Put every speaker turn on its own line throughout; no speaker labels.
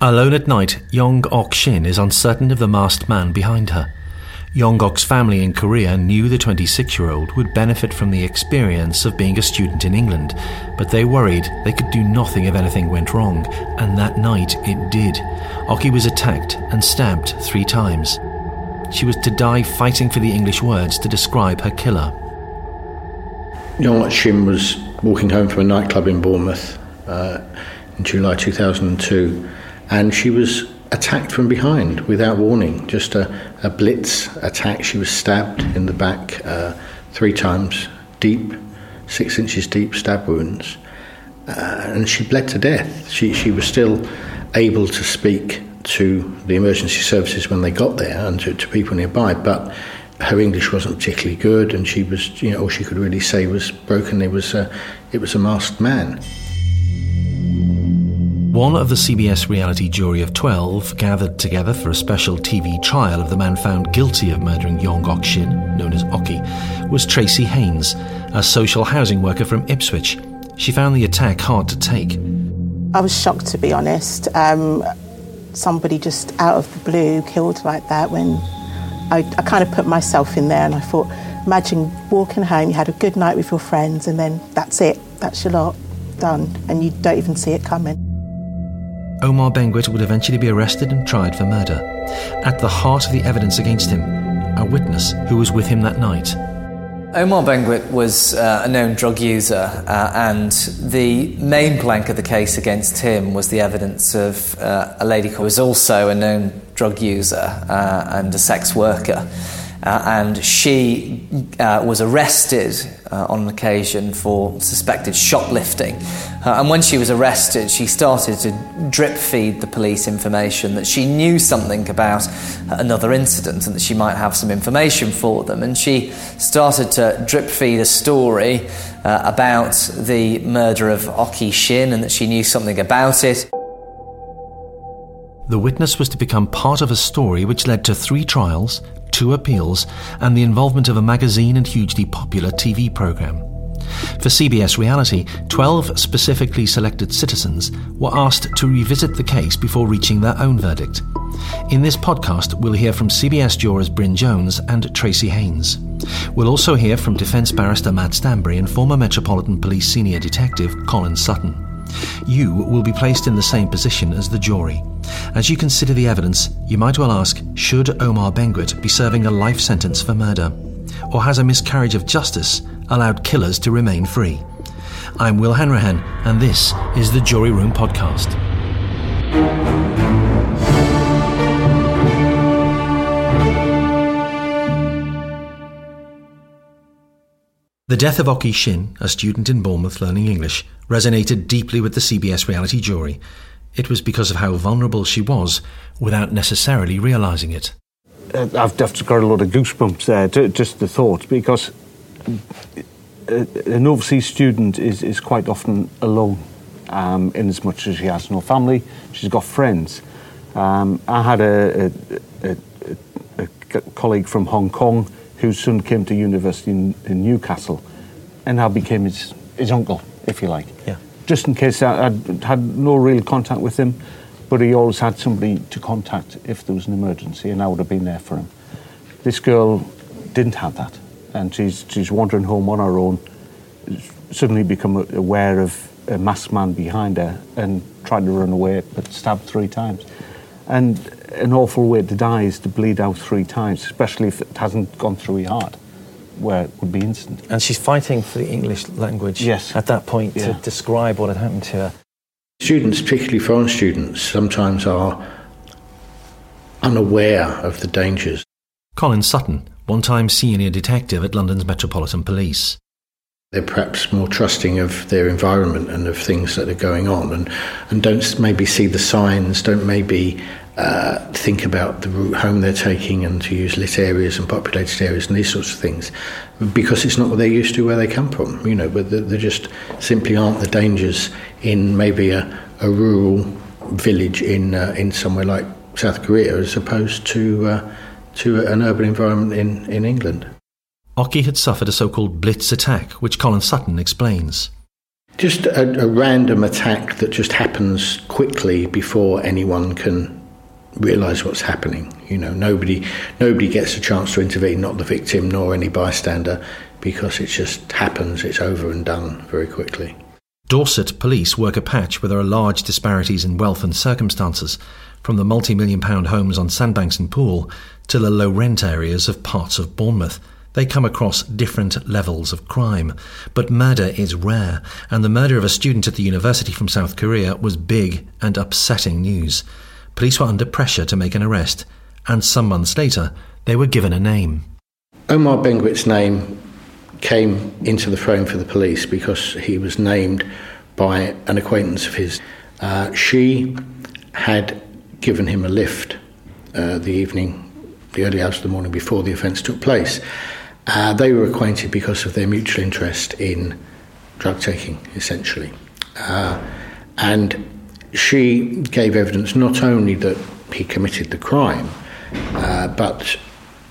Alone at night, Yong Ok Shin is uncertain of the masked man behind her. Yong Ok's family in Korea knew the 26 year old would benefit from the experience of being a student in England, but they worried they could do nothing if anything went wrong, and that night it did. Oki was attacked and stabbed three times. She was to die fighting for the English words to describe her killer.
Yong Ok Shin was walking home from a nightclub in Bournemouth uh, in July 2002 and she was attacked from behind without warning. Just a, a blitz attack. She was stabbed in the back uh, three times, deep, six inches deep stab wounds, uh, and she bled to death. She she was still able to speak to the emergency services when they got there and to, to people nearby, but her English wasn't particularly good, and she was, you know, all she could really say was broken. It was a, it was a masked man.
One of the CBS reality jury of 12 gathered together for a special TV trial of the man found guilty of murdering Yong Ok Shin, known as Oki, was Tracy Haynes, a social housing worker from Ipswich. She found the attack hard to take.
I was shocked, to be honest. Um, somebody just out of the blue killed like that when I, I kind of put myself in there and I thought, imagine walking home, you had a good night with your friends, and then that's it, that's your lot, done, and you don't even see it coming.
Omar Benguit would eventually be arrested and tried for murder. At the heart of the evidence against him, a witness who was with him that night.
Omar Benguit was uh, a known drug user, uh, and the main plank of the case against him was the evidence of uh, a lady who was also a known drug user uh, and a sex worker. Uh, and she uh, was arrested uh, on an occasion for suspected shoplifting. Uh, and when she was arrested, she started to drip feed the police information that she knew something about another incident and that she might have some information for them. And she started to drip feed a story uh, about the murder of Oki Shin and that she knew something about it.
The witness was to become part of a story which led to three trials, two appeals, and the involvement of a magazine and hugely popular TV programme. For CBS Reality, 12 specifically selected citizens were asked to revisit the case before reaching their own verdict. In this podcast, we'll hear from CBS jurors Bryn Jones and Tracy Haynes. We'll also hear from defence barrister Matt Stanbury and former Metropolitan Police senior detective Colin Sutton. You will be placed in the same position as the jury. As you consider the evidence, you might well ask should Omar Benguit be serving a life sentence for murder? Or has a miscarriage of justice allowed killers to remain free? I'm Will Hanrahan, and this is the Jury Room Podcast. The death of Oki Shin, a student in Bournemouth learning English, resonated deeply with the CBS reality jury. It was because of how vulnerable she was without necessarily realising it.
Uh, I've, I've got a lot of goosebumps there, just the thought, because uh, an overseas student is, is quite often alone, um, in as much as she has no family, she's got friends. Um, I had a, a, a, a colleague from Hong Kong whose son came to university in, in Newcastle, and I became his, his uncle, if you like.
Yeah.
Just in case I, I had no real contact with him, but he always had somebody to contact if there was an emergency, and I would have been there for him. This girl didn't have that, and she's, she's wandering home on her own, suddenly become aware of a masked man behind her and tried to run away, but stabbed three times. And an awful way to die is to bleed out three times, especially if it hasn't gone through your heart, where it would be instant.
And she's fighting for the English language
yes.
at that point
yeah.
to describe what had happened to her.
Students, particularly foreign students, sometimes are unaware of the dangers.
Colin Sutton, one time senior detective at London's Metropolitan Police.
They're perhaps more trusting of their environment and of things that are going on and, and don't maybe see the signs, don't maybe uh, think about the route home they're taking and to use lit areas and populated areas and these sorts of things because it's not what they're used to where they come from, you know, but there just simply aren't the dangers in maybe a, a rural village in, uh, in somewhere like South Korea as opposed to, uh, to an urban environment in, in England.
Oki had suffered a so called blitz attack, which Colin Sutton explains.
Just a, a random attack that just happens quickly before anyone can realise what's happening. You know, nobody nobody gets a chance to intervene, not the victim nor any bystander, because it just happens. It's over and done very quickly.
Dorset police work a patch where there are large disparities in wealth and circumstances, from the multi million pound homes on Sandbanks and Poole to the low rent areas of parts of Bournemouth. They come across different levels of crime. But murder is rare, and the murder of a student at the university from South Korea was big and upsetting news. Police were under pressure to make an arrest, and some months later, they were given a name.
Omar Benguit's name came into the frame for the police because he was named by an acquaintance of his. Uh, she had given him a lift uh, the evening, the early hours of the morning before the offence took place. Uh, they were acquainted because of their mutual interest in drug taking, essentially. Uh, and she gave evidence not only that he committed the crime, uh, but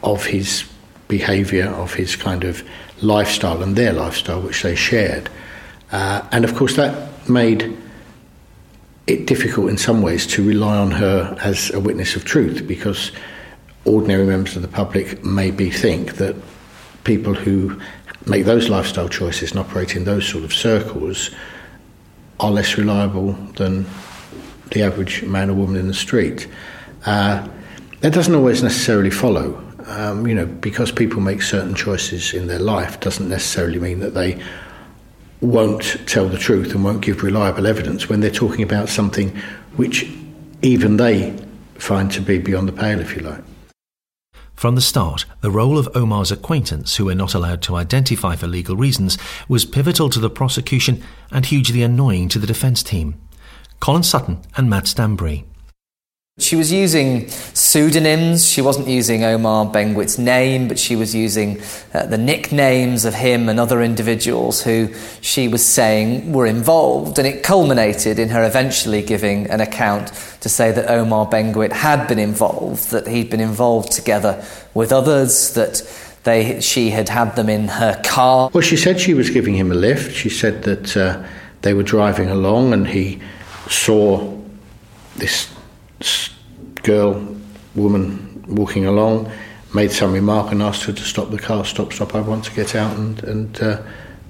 of his behaviour, of his kind of lifestyle and their lifestyle, which they shared. Uh, and of course, that made it difficult in some ways to rely on her as a witness of truth because ordinary members of the public maybe think that people who make those lifestyle choices and operate in those sort of circles are less reliable than the average man or woman in the street. Uh, that doesn't always necessarily follow. Um, you know, because people make certain choices in their life doesn't necessarily mean that they won't tell the truth and won't give reliable evidence when they're talking about something which even they find to be beyond the pale, if you like.
From the start, the role of Omar's acquaintance, who were not allowed to identify for legal reasons, was pivotal to the prosecution and hugely annoying to the defence team. Colin Sutton and Matt Stanbury.
She was using pseudonyms. She wasn't using Omar Benguit's name, but she was using uh, the nicknames of him and other individuals who she was saying were involved. And it culminated in her eventually giving an account to say that Omar Benguit had been involved, that he'd been involved together with others, that they, she had had them in her car.
Well, she said she was giving him a lift. She said that uh, they were driving along and he saw this girl, woman walking along, made some remark and asked her to stop the car. Stop, stop! I want to get out and and uh,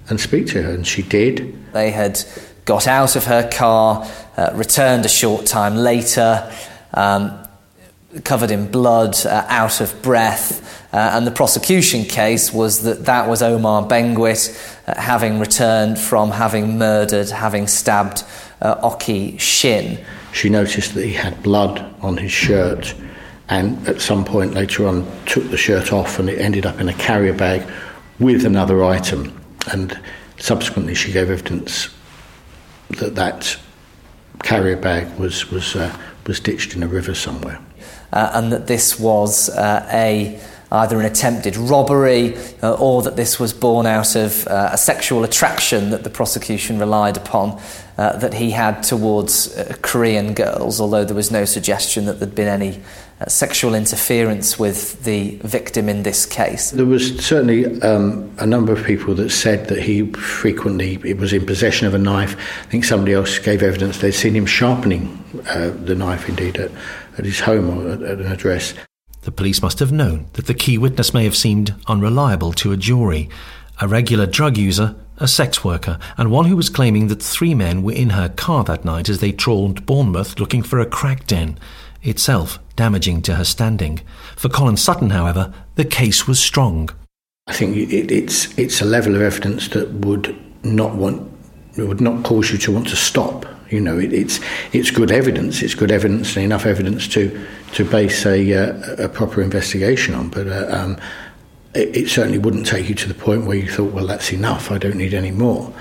and speak to her, and she did.
They had got out of her car, uh, returned a short time later. Um, covered in blood, uh, out of breath, uh, and the prosecution case was that that was Omar Benguit uh, having returned from having murdered, having stabbed uh, Oki Shin.
She noticed that he had blood on his shirt, and at some point later on took the shirt off, and it ended up in a carrier bag with another item. And subsequently, she gave evidence that that carrier bag was was uh, was ditched in a river somewhere,
uh, and that this was uh, a either an attempted robbery uh, or that this was born out of uh, a sexual attraction that the prosecution relied upon uh, that he had towards uh, Korean girls, although there was no suggestion that there'd been any uh, sexual interference with the victim in this case.
There was certainly um, a number of people that said that he frequently was in possession of a knife. I think somebody else gave evidence they'd seen him sharpening uh, the knife, indeed, at, at his home or at, at an address.
The police must have known that the key witness may have seemed unreliable to a jury. A regular drug user, a sex worker, and one who was claiming that three men were in her car that night as they trawled Bournemouth looking for a crack den, itself damaging to her standing. For Colin Sutton, however, the case was strong.
I think it, it's it's a level of evidence that would not want would not cause you to want to stop. You know, it, it's it's good evidence. It's good evidence and enough evidence to to base a uh, a proper investigation on. But uh, um, it, it, certainly wouldn't take you to the point where you thought, well, that's enough. I don't need any more.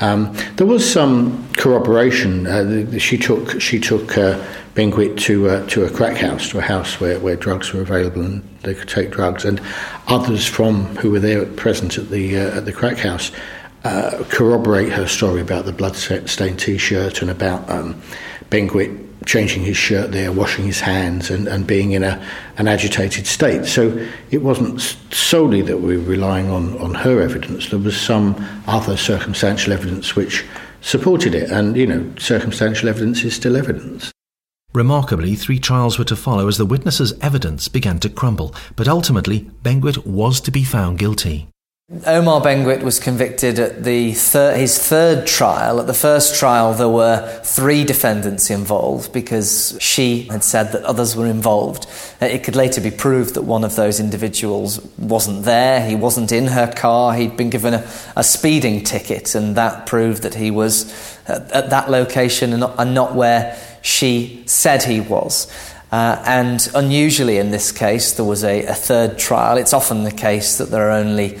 Um, there was some corroboration. Uh, the, she took she took uh, to uh, to a crack house, to a house where, where drugs were available and they could take drugs. And others from who were there present at the uh, at the crack house uh, corroborate her story about the blood-stained T-shirt and about um, Benguit changing his shirt there, washing his hands, and, and being in a, an agitated state. So it wasn't solely that we were relying on, on her evidence. There was some other circumstantial evidence which supported it. And, you know, circumstantial evidence is still evidence.
Remarkably, three trials were to follow as the witnesses' evidence began to crumble, but ultimately, Benguit was to be found guilty.
Omar Benguit was convicted at the thir- his third trial. At the first trial, there were three defendants involved because she had said that others were involved. Uh, it could later be proved that one of those individuals wasn't there, he wasn't in her car, he'd been given a, a speeding ticket, and that proved that he was at, at that location and not, and not, where she said he was. Uh, and unusually in this case, there was a, a third trial. It's often the case that there are only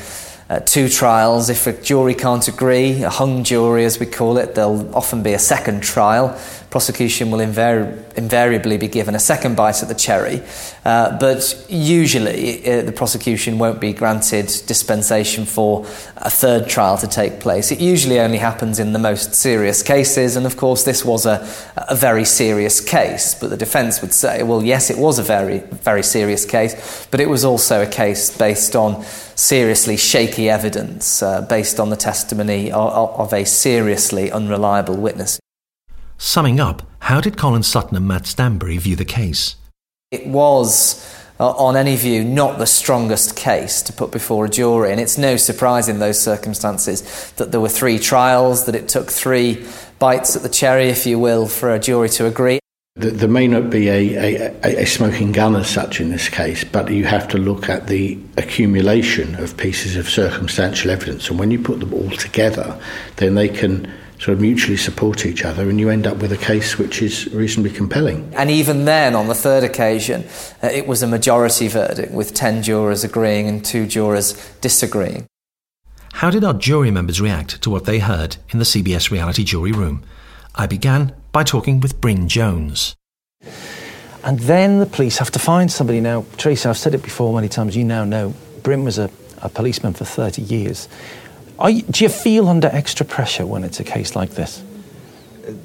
uh, two trials. If a jury can't agree, a hung jury as we call it, there'll often be a second trial. Prosecution will invari- invariably be given a second bite at the cherry, uh, but usually uh, the prosecution won't be granted dispensation for a third trial to take place. It usually only happens in the most serious cases, and of course, this was a, a very serious case. But the defence would say, well, yes, it was a very, very serious case, but it was also a case based on seriously shaky evidence uh, based on the testimony of, of, a seriously unreliable witness.
Summing up, how did Colin Sutton and Matt Stanbury view the case?
It was, uh, on any view, not the strongest case to put before a jury, and it's no surprise in those circumstances that there were three trials, that it took three bites at the cherry, if you will, for a jury to agree.
There may not be a, a, a, smoking gun as such in this case, but you have to look at the accumulation of pieces of circumstantial evidence. And when you put them all together, then they can sort of mutually support each other, and you end up with a case which is reasonably compelling.
And even then, on the third occasion, uh, it was a majority verdict with 10 jurors agreeing and two jurors disagreeing.
How did our jury members react to what they heard in the CBS reality jury room? I began by talking with Bryn Jones.
And then the police have to find somebody. Now, Tracy, I've said it before many times, you now know Bryn was a, a policeman for 30 years. You, do you feel under extra pressure when it's a case like this?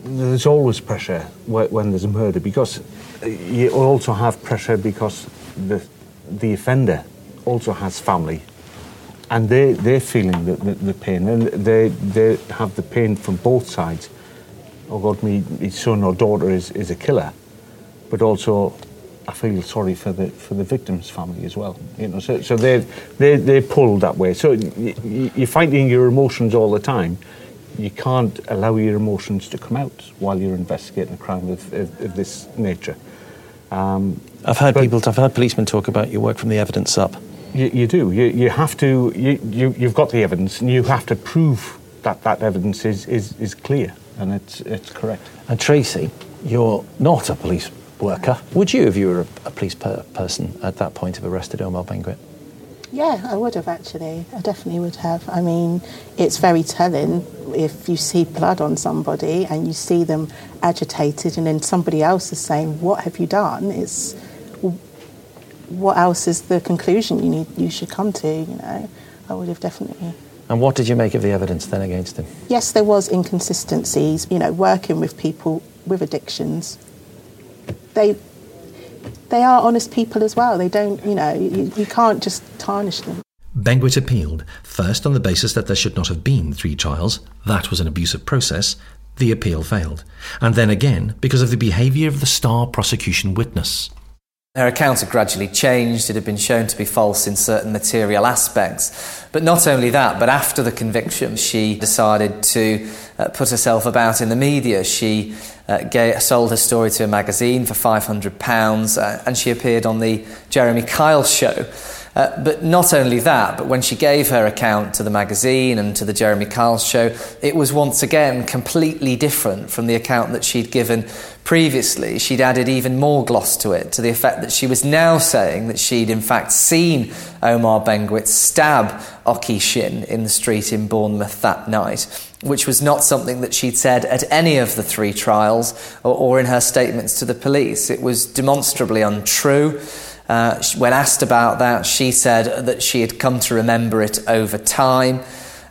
There's always pressure when there's a murder because you also have pressure because the, the offender also has family and they, they're feeling the, the, the pain and they, they have the pain from both sides oh God, me, my son or daughter is, is a killer, but also I feel sorry for the for the victim's family as well. You know, so so they they they pull that way. So you're fighting your emotions all the time. You can't allow your emotions to come out while you're investigating a crime of, of, of this nature.
Um, I've heard people, I've heard policemen talk about your work from the evidence up.
You, you do. You, you have to. You, you you've got the evidence, and you have to prove that that evidence is is, is clear and it's, it's correct.
And Tracy, you're not a police worker. Would you, if you were a, a police per- person at that point, have arrested Omar Benguit?
Yeah, I would have actually. I definitely would have. I mean, it's very telling if you see blood on somebody and you see them agitated, and then somebody else is saying, "What have you done?" It's what else is the conclusion you need you should come to? You know, I would have definitely.
And what did you make of the evidence then against him?
Yes, there was inconsistencies. You know, working with people with addictions, they they are honest people as well. They don't, you know, you, you can't just tarnish them.
Benguit appealed, first on the basis that there should not have been three trials. That was an abusive process. The appeal failed. And then again because of the behaviour of the star prosecution witness.
Her account had gradually changed. It had been shown to be false in certain material aspects. But not only that, but after the conviction, she decided to uh, put herself about in the media. She uh, gave, sold her story to a magazine for £500 uh, and she appeared on the Jeremy Kyle show. Uh, but not only that, but when she gave her account to the magazine and to the Jeremy Kyle show, it was once again completely different from the account that she'd given previously. She'd added even more gloss to it, to the effect that she was now saying that she'd in fact seen Omar Benguit stab Oki Shin in the street in Bournemouth that night, which was not something that she'd said at any of the three trials or, or in her statements to the police. It was demonstrably untrue. Uh, when asked about that, she said that she had come to remember it over time.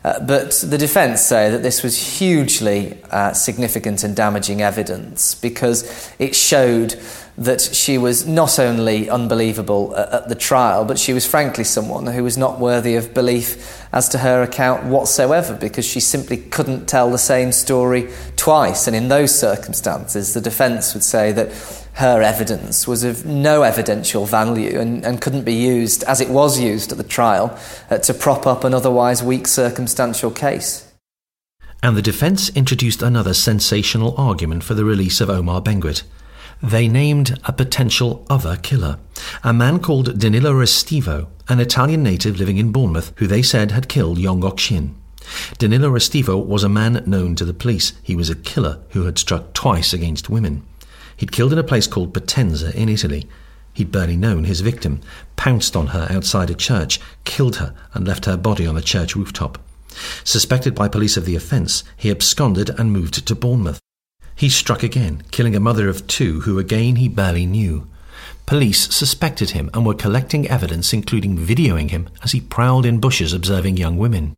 Uh, but the defence say that this was hugely uh, significant and damaging evidence because it showed that she was not only unbelievable at the trial, but she was frankly someone who was not worthy of belief as to her account whatsoever because she simply couldn't tell the same story twice. And in those circumstances, the defence would say that her evidence was of no evidential value and, and couldn't be used, as it was used at the trial, uh, to prop up an otherwise weak circumstantial case.
And the defence introduced another sensational argument for the release of Omar Benguit. They named a potential other killer, a man called Danilo Restivo, an Italian native living in Bournemouth, who they said had killed Yong Ok Shin. Danilo Restivo was a man known to the police. He was a killer who had struck twice against women. He'd killed in a place called Potenza in Italy. He'd barely known his victim, pounced on her outside a church, killed her, and left her body on the church rooftop. Suspected by police of the offence, he absconded and moved to Bournemouth. He struck again, killing a mother of two who again he barely knew. Police suspected him and were collecting evidence, including videoing him as he prowled in bushes observing young women.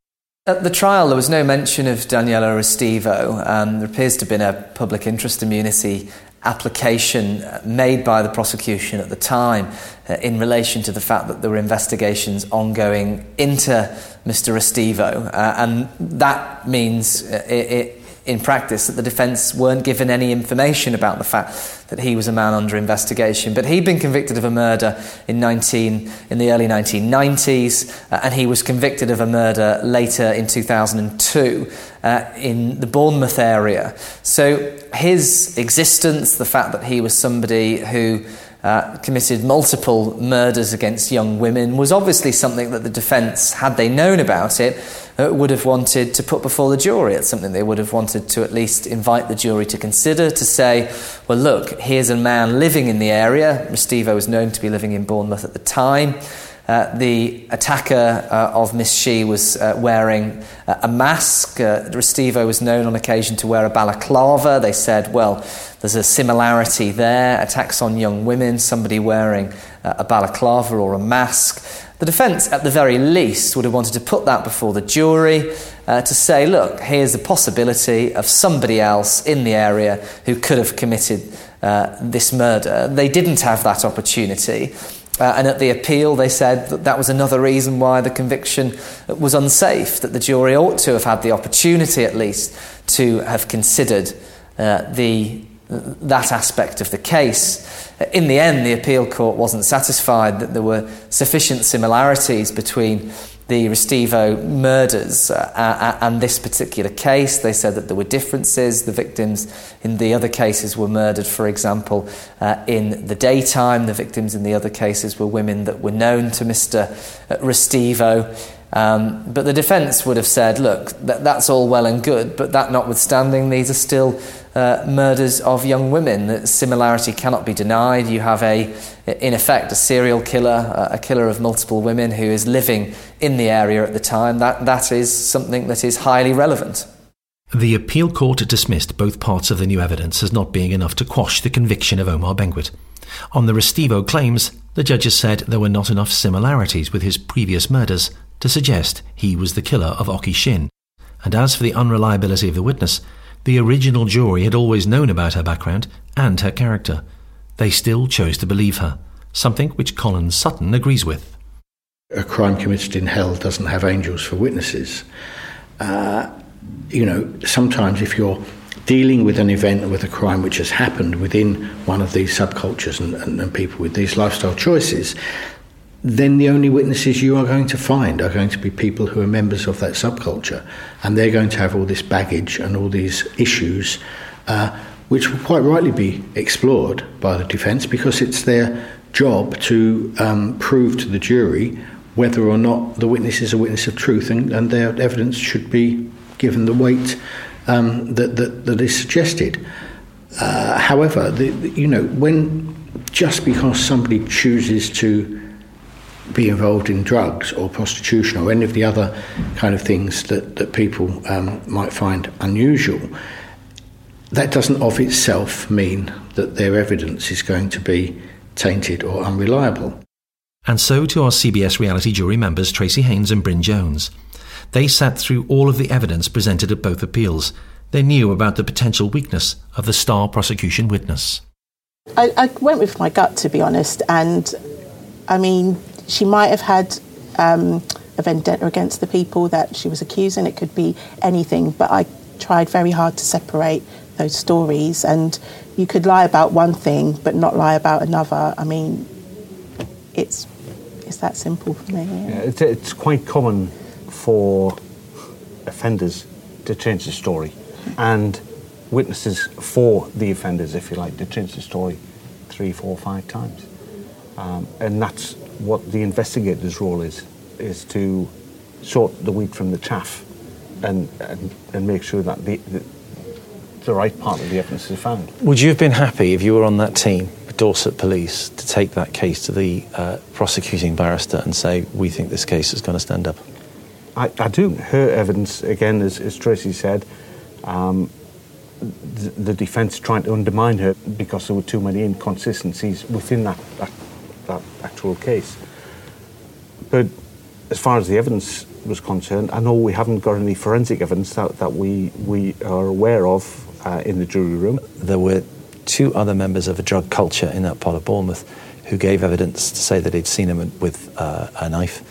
At the trial, there was no mention of Danilo Restivo. Um, there appears to have been a public interest immunity application made by the prosecution at the time uh, in relation to the fact that there were investigations ongoing into Mr. Restivo. Uh, and that means uh, it, it in practice that the defence weren't given any information about the fact that he was a man under investigation. But he'd been convicted of a murder in 19 in the early 1990s, uh, and he was convicted of a murder later in 2002 uh, in the Bournemouth area. So his existence, the fact that he was somebody who uh, committed multiple murders against young women was obviously something that the defence, had they known about it, uh, would have wanted to put before the jury. It's something they would have wanted to at least invite the jury to consider to say, well, look, here's a man living in the area. Restivo was known to be living in Bournemouth at the time. Uh, the attacker uh, of Miss She was uh, wearing uh, a mask. Uh, Restivo was known on occasion to wear a balaclava. They said, well, there's a similarity there. Attacks on young women, somebody wearing a balaclava or a mask. The defence, at the very least, would have wanted to put that before the jury to say, look, here's the possibility of somebody else in the area who could have committed this murder. They didn't have that opportunity. Uh, and at the appeal, they said that that was another reason why the conviction was unsafe, that the jury ought to have had the opportunity, at least, to have considered uh, the, that aspect of the case. In the end, the appeal court wasn't satisfied that there were sufficient similarities between the Restivo murders uh, uh, and this particular case. They said that there were differences. The victims in the other cases were murdered, for example, uh, in the daytime. The victims in the other cases were women that were known to Mr. Restivo. Um, but the defence would have said, look, that, that's all well and good, but that notwithstanding, these are still uh, murders of young women. The similarity cannot be denied. You have a, in effect, a serial killer, a killer of multiple women who is living in the area at the time. That, that is something that is highly relevant.
The appeal court dismissed both parts of the new evidence as not being enough to quash the conviction of Omar Benguit. On the Restivo claims, the judges said there were not enough similarities with his previous murders to suggest he was the killer of Oki Shin. And as for the unreliability of the witness, the original jury had always known about her background and her character. They still chose to believe her, something which Colin Sutton agrees with.
A crime committed in hell doesn't have angels for witnesses. Uh, you know, sometimes if you're dealing with an event with a crime which has happened within one of these subcultures and, and, and people with these lifestyle choices, then the only witnesses you are going to find are going to be people who are members of that subculture, and they're going to have all this baggage and all these issues, uh, which will quite rightly be explored by the defence because it's their job to um, prove to the jury whether or not the witness is a witness of truth, and, and their evidence should be given the weight um, that, that, that is suggested. Uh, however, the, you know, when just because somebody chooses to be involved in drugs or prostitution or any of the other kind of things that, that people um, might find unusual, that doesn't of itself mean that their evidence is going to be tainted or unreliable.
And so to our CBS reality jury members Tracy Haynes and Bryn Jones. They sat through all of the evidence presented at both appeals. They knew about the potential weakness of the star prosecution witness.
I, I went with my gut, to be honest, and I mean, she might have had um, a vendetta against the people that she was accusing. It could be anything, but I tried very hard to separate those stories. And you could lie about one thing, but not lie about another. I mean, it's it's that simple for me.
Yeah, it's, it's quite common for offenders to change the story, and witnesses for the offenders, if you like, to change the story three, four, five times. Um, and that's what the investigator's role is, is to sort the wheat from the chaff and, and, and make sure that the, the, the right part of the evidence is found.
Would you have been happy if you were on that team, Dorset Police, to take that case to the uh, prosecuting barrister and say, we think this case is going to stand up?
I, I do. Her evidence, again, as, as Tracy said, um, the, the defence trying to undermine her because there were too many inconsistencies within that, that, that actual case. But as far as the evidence was concerned, I know we haven't got any forensic evidence that, that we, we are aware of uh, in the jury room.
There were two other members of a drug culture in that part of Bournemouth who gave evidence to say that they'd seen him with uh, a knife,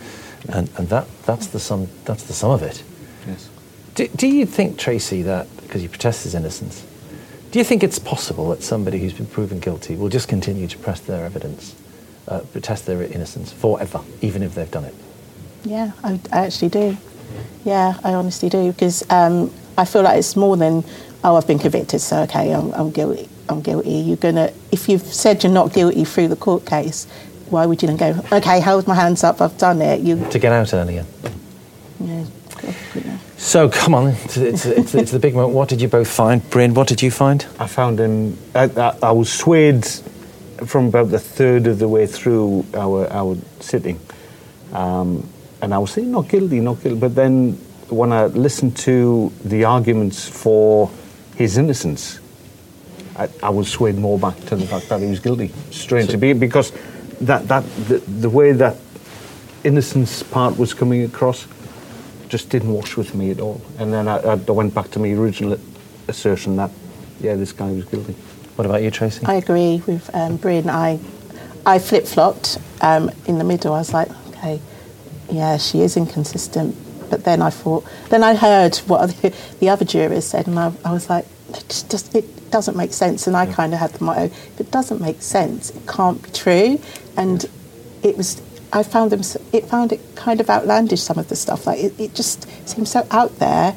and, and that, that's, the sum, that's the sum of it.
Yes.
Do, do you think, Tracy, that because you protest his innocence, do you think it's possible that somebody who's been proven guilty will just continue to press their evidence, uh, protest their innocence forever, even if they've done it?
Yeah, I, I actually do. Yeah, I honestly do because um, I feel like it's more than oh, I've been convicted, so okay, I'm, I'm guilty. I'm guilty. You're gonna if you've said you're not guilty through the court case, why would you then go? Okay, hold my hands up. I've done it. You
To get out earlier.
yeah, yeah.
So come on, it's, it's, it's, it's the big moment. What did you both find, Bryn? What did you find?
I found him. I, I, I was swayed from about the third of the way through our our sitting, um, and I was saying not guilty, not guilty. But then when I listened to the arguments for his innocence, I, I was swayed more back to the fact that he was guilty. Strange to be because that that the, the way that innocence part was coming across just didn't wash with me at all. And then I, I went back to my original assertion that yeah, this guy was guilty.
What about you, Tracy?
I agree with um, Bryn. I I flip flopped um, in the middle. I was like, okay, yeah, she is inconsistent. But then I thought, then I heard what other, the other jurors said, and I, I was like, it just it doesn't make sense. And I kind of had the motto: if it doesn't make sense, it can't be true. And it was. I found them. It found it kind of outlandish. Some of the stuff, like it, it just seems so out there.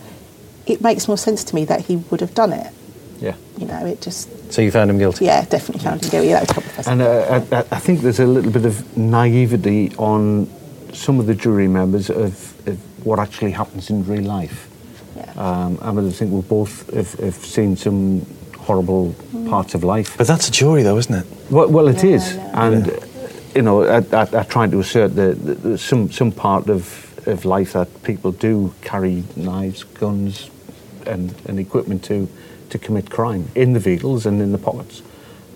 It makes more sense to me that he would have done it.
Yeah.
You know, it just
So you found him guilty?
yeah, definitely found him guilty. That was probably the first
And uh, I, I- I think there's a little bit of naivety on some of the jury members of, of what actually happens in real life.
Yeah.
Um, I mean, I think we both have, have seen some horrible parts of life.
But that's a jury, though, isn't it?
Well, well it
Yeah,
is,
yeah.
and you know, I, I, I trying to assert that that some some part of, of life that people do carry knives, guns, and, and equipment to to commit crime in the vehicles and in the pockets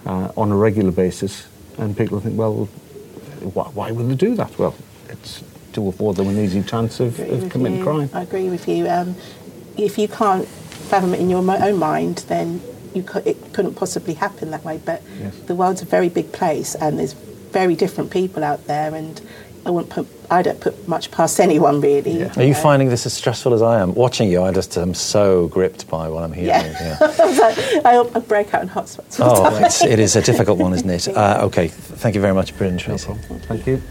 uh, on a regular basis, and people think, well, why, why would they do that? Well, it's to afford them an easy chance of, of committing
you.
crime.
I agree with you. Um, if you can't fathom it in your own mind, then you cou- it couldn't possibly happen that way. But
Yes.
the world's a very big place, and there's very different people out there, and I wouldn't put, I don't put much past anyone really.
Yeah.
Are you
know.
finding this as stressful as I am? Watching you, I just am so gripped by what I'm hearing.
Yeah. I, was I, I break out in hot sweats. all the
Oh, it's, it is a difficult one, isn't it? Uh, okay, thank you very much, Bryn and Tracy.
Thank you.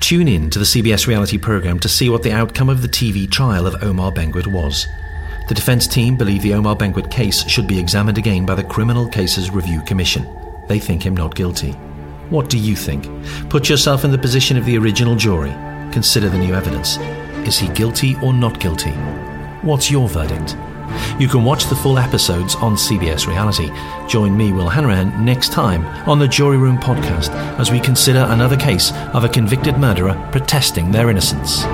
Tune in to the CBS reality programme to see what the outcome of the TV trial of Omar Benguit was. The defence team believe the Omar Benguit case should be examined again by the Criminal Cases Review Commission. They think him not guilty. What do you think? Put yourself in the position of the original jury. Consider the new evidence. Is he guilty or not guilty? What's your verdict? You can watch the full episodes on CBS Reality. Join me, Will Hanrahan, next time on the Jury Room podcast as we consider another case of a convicted murderer protesting their innocence.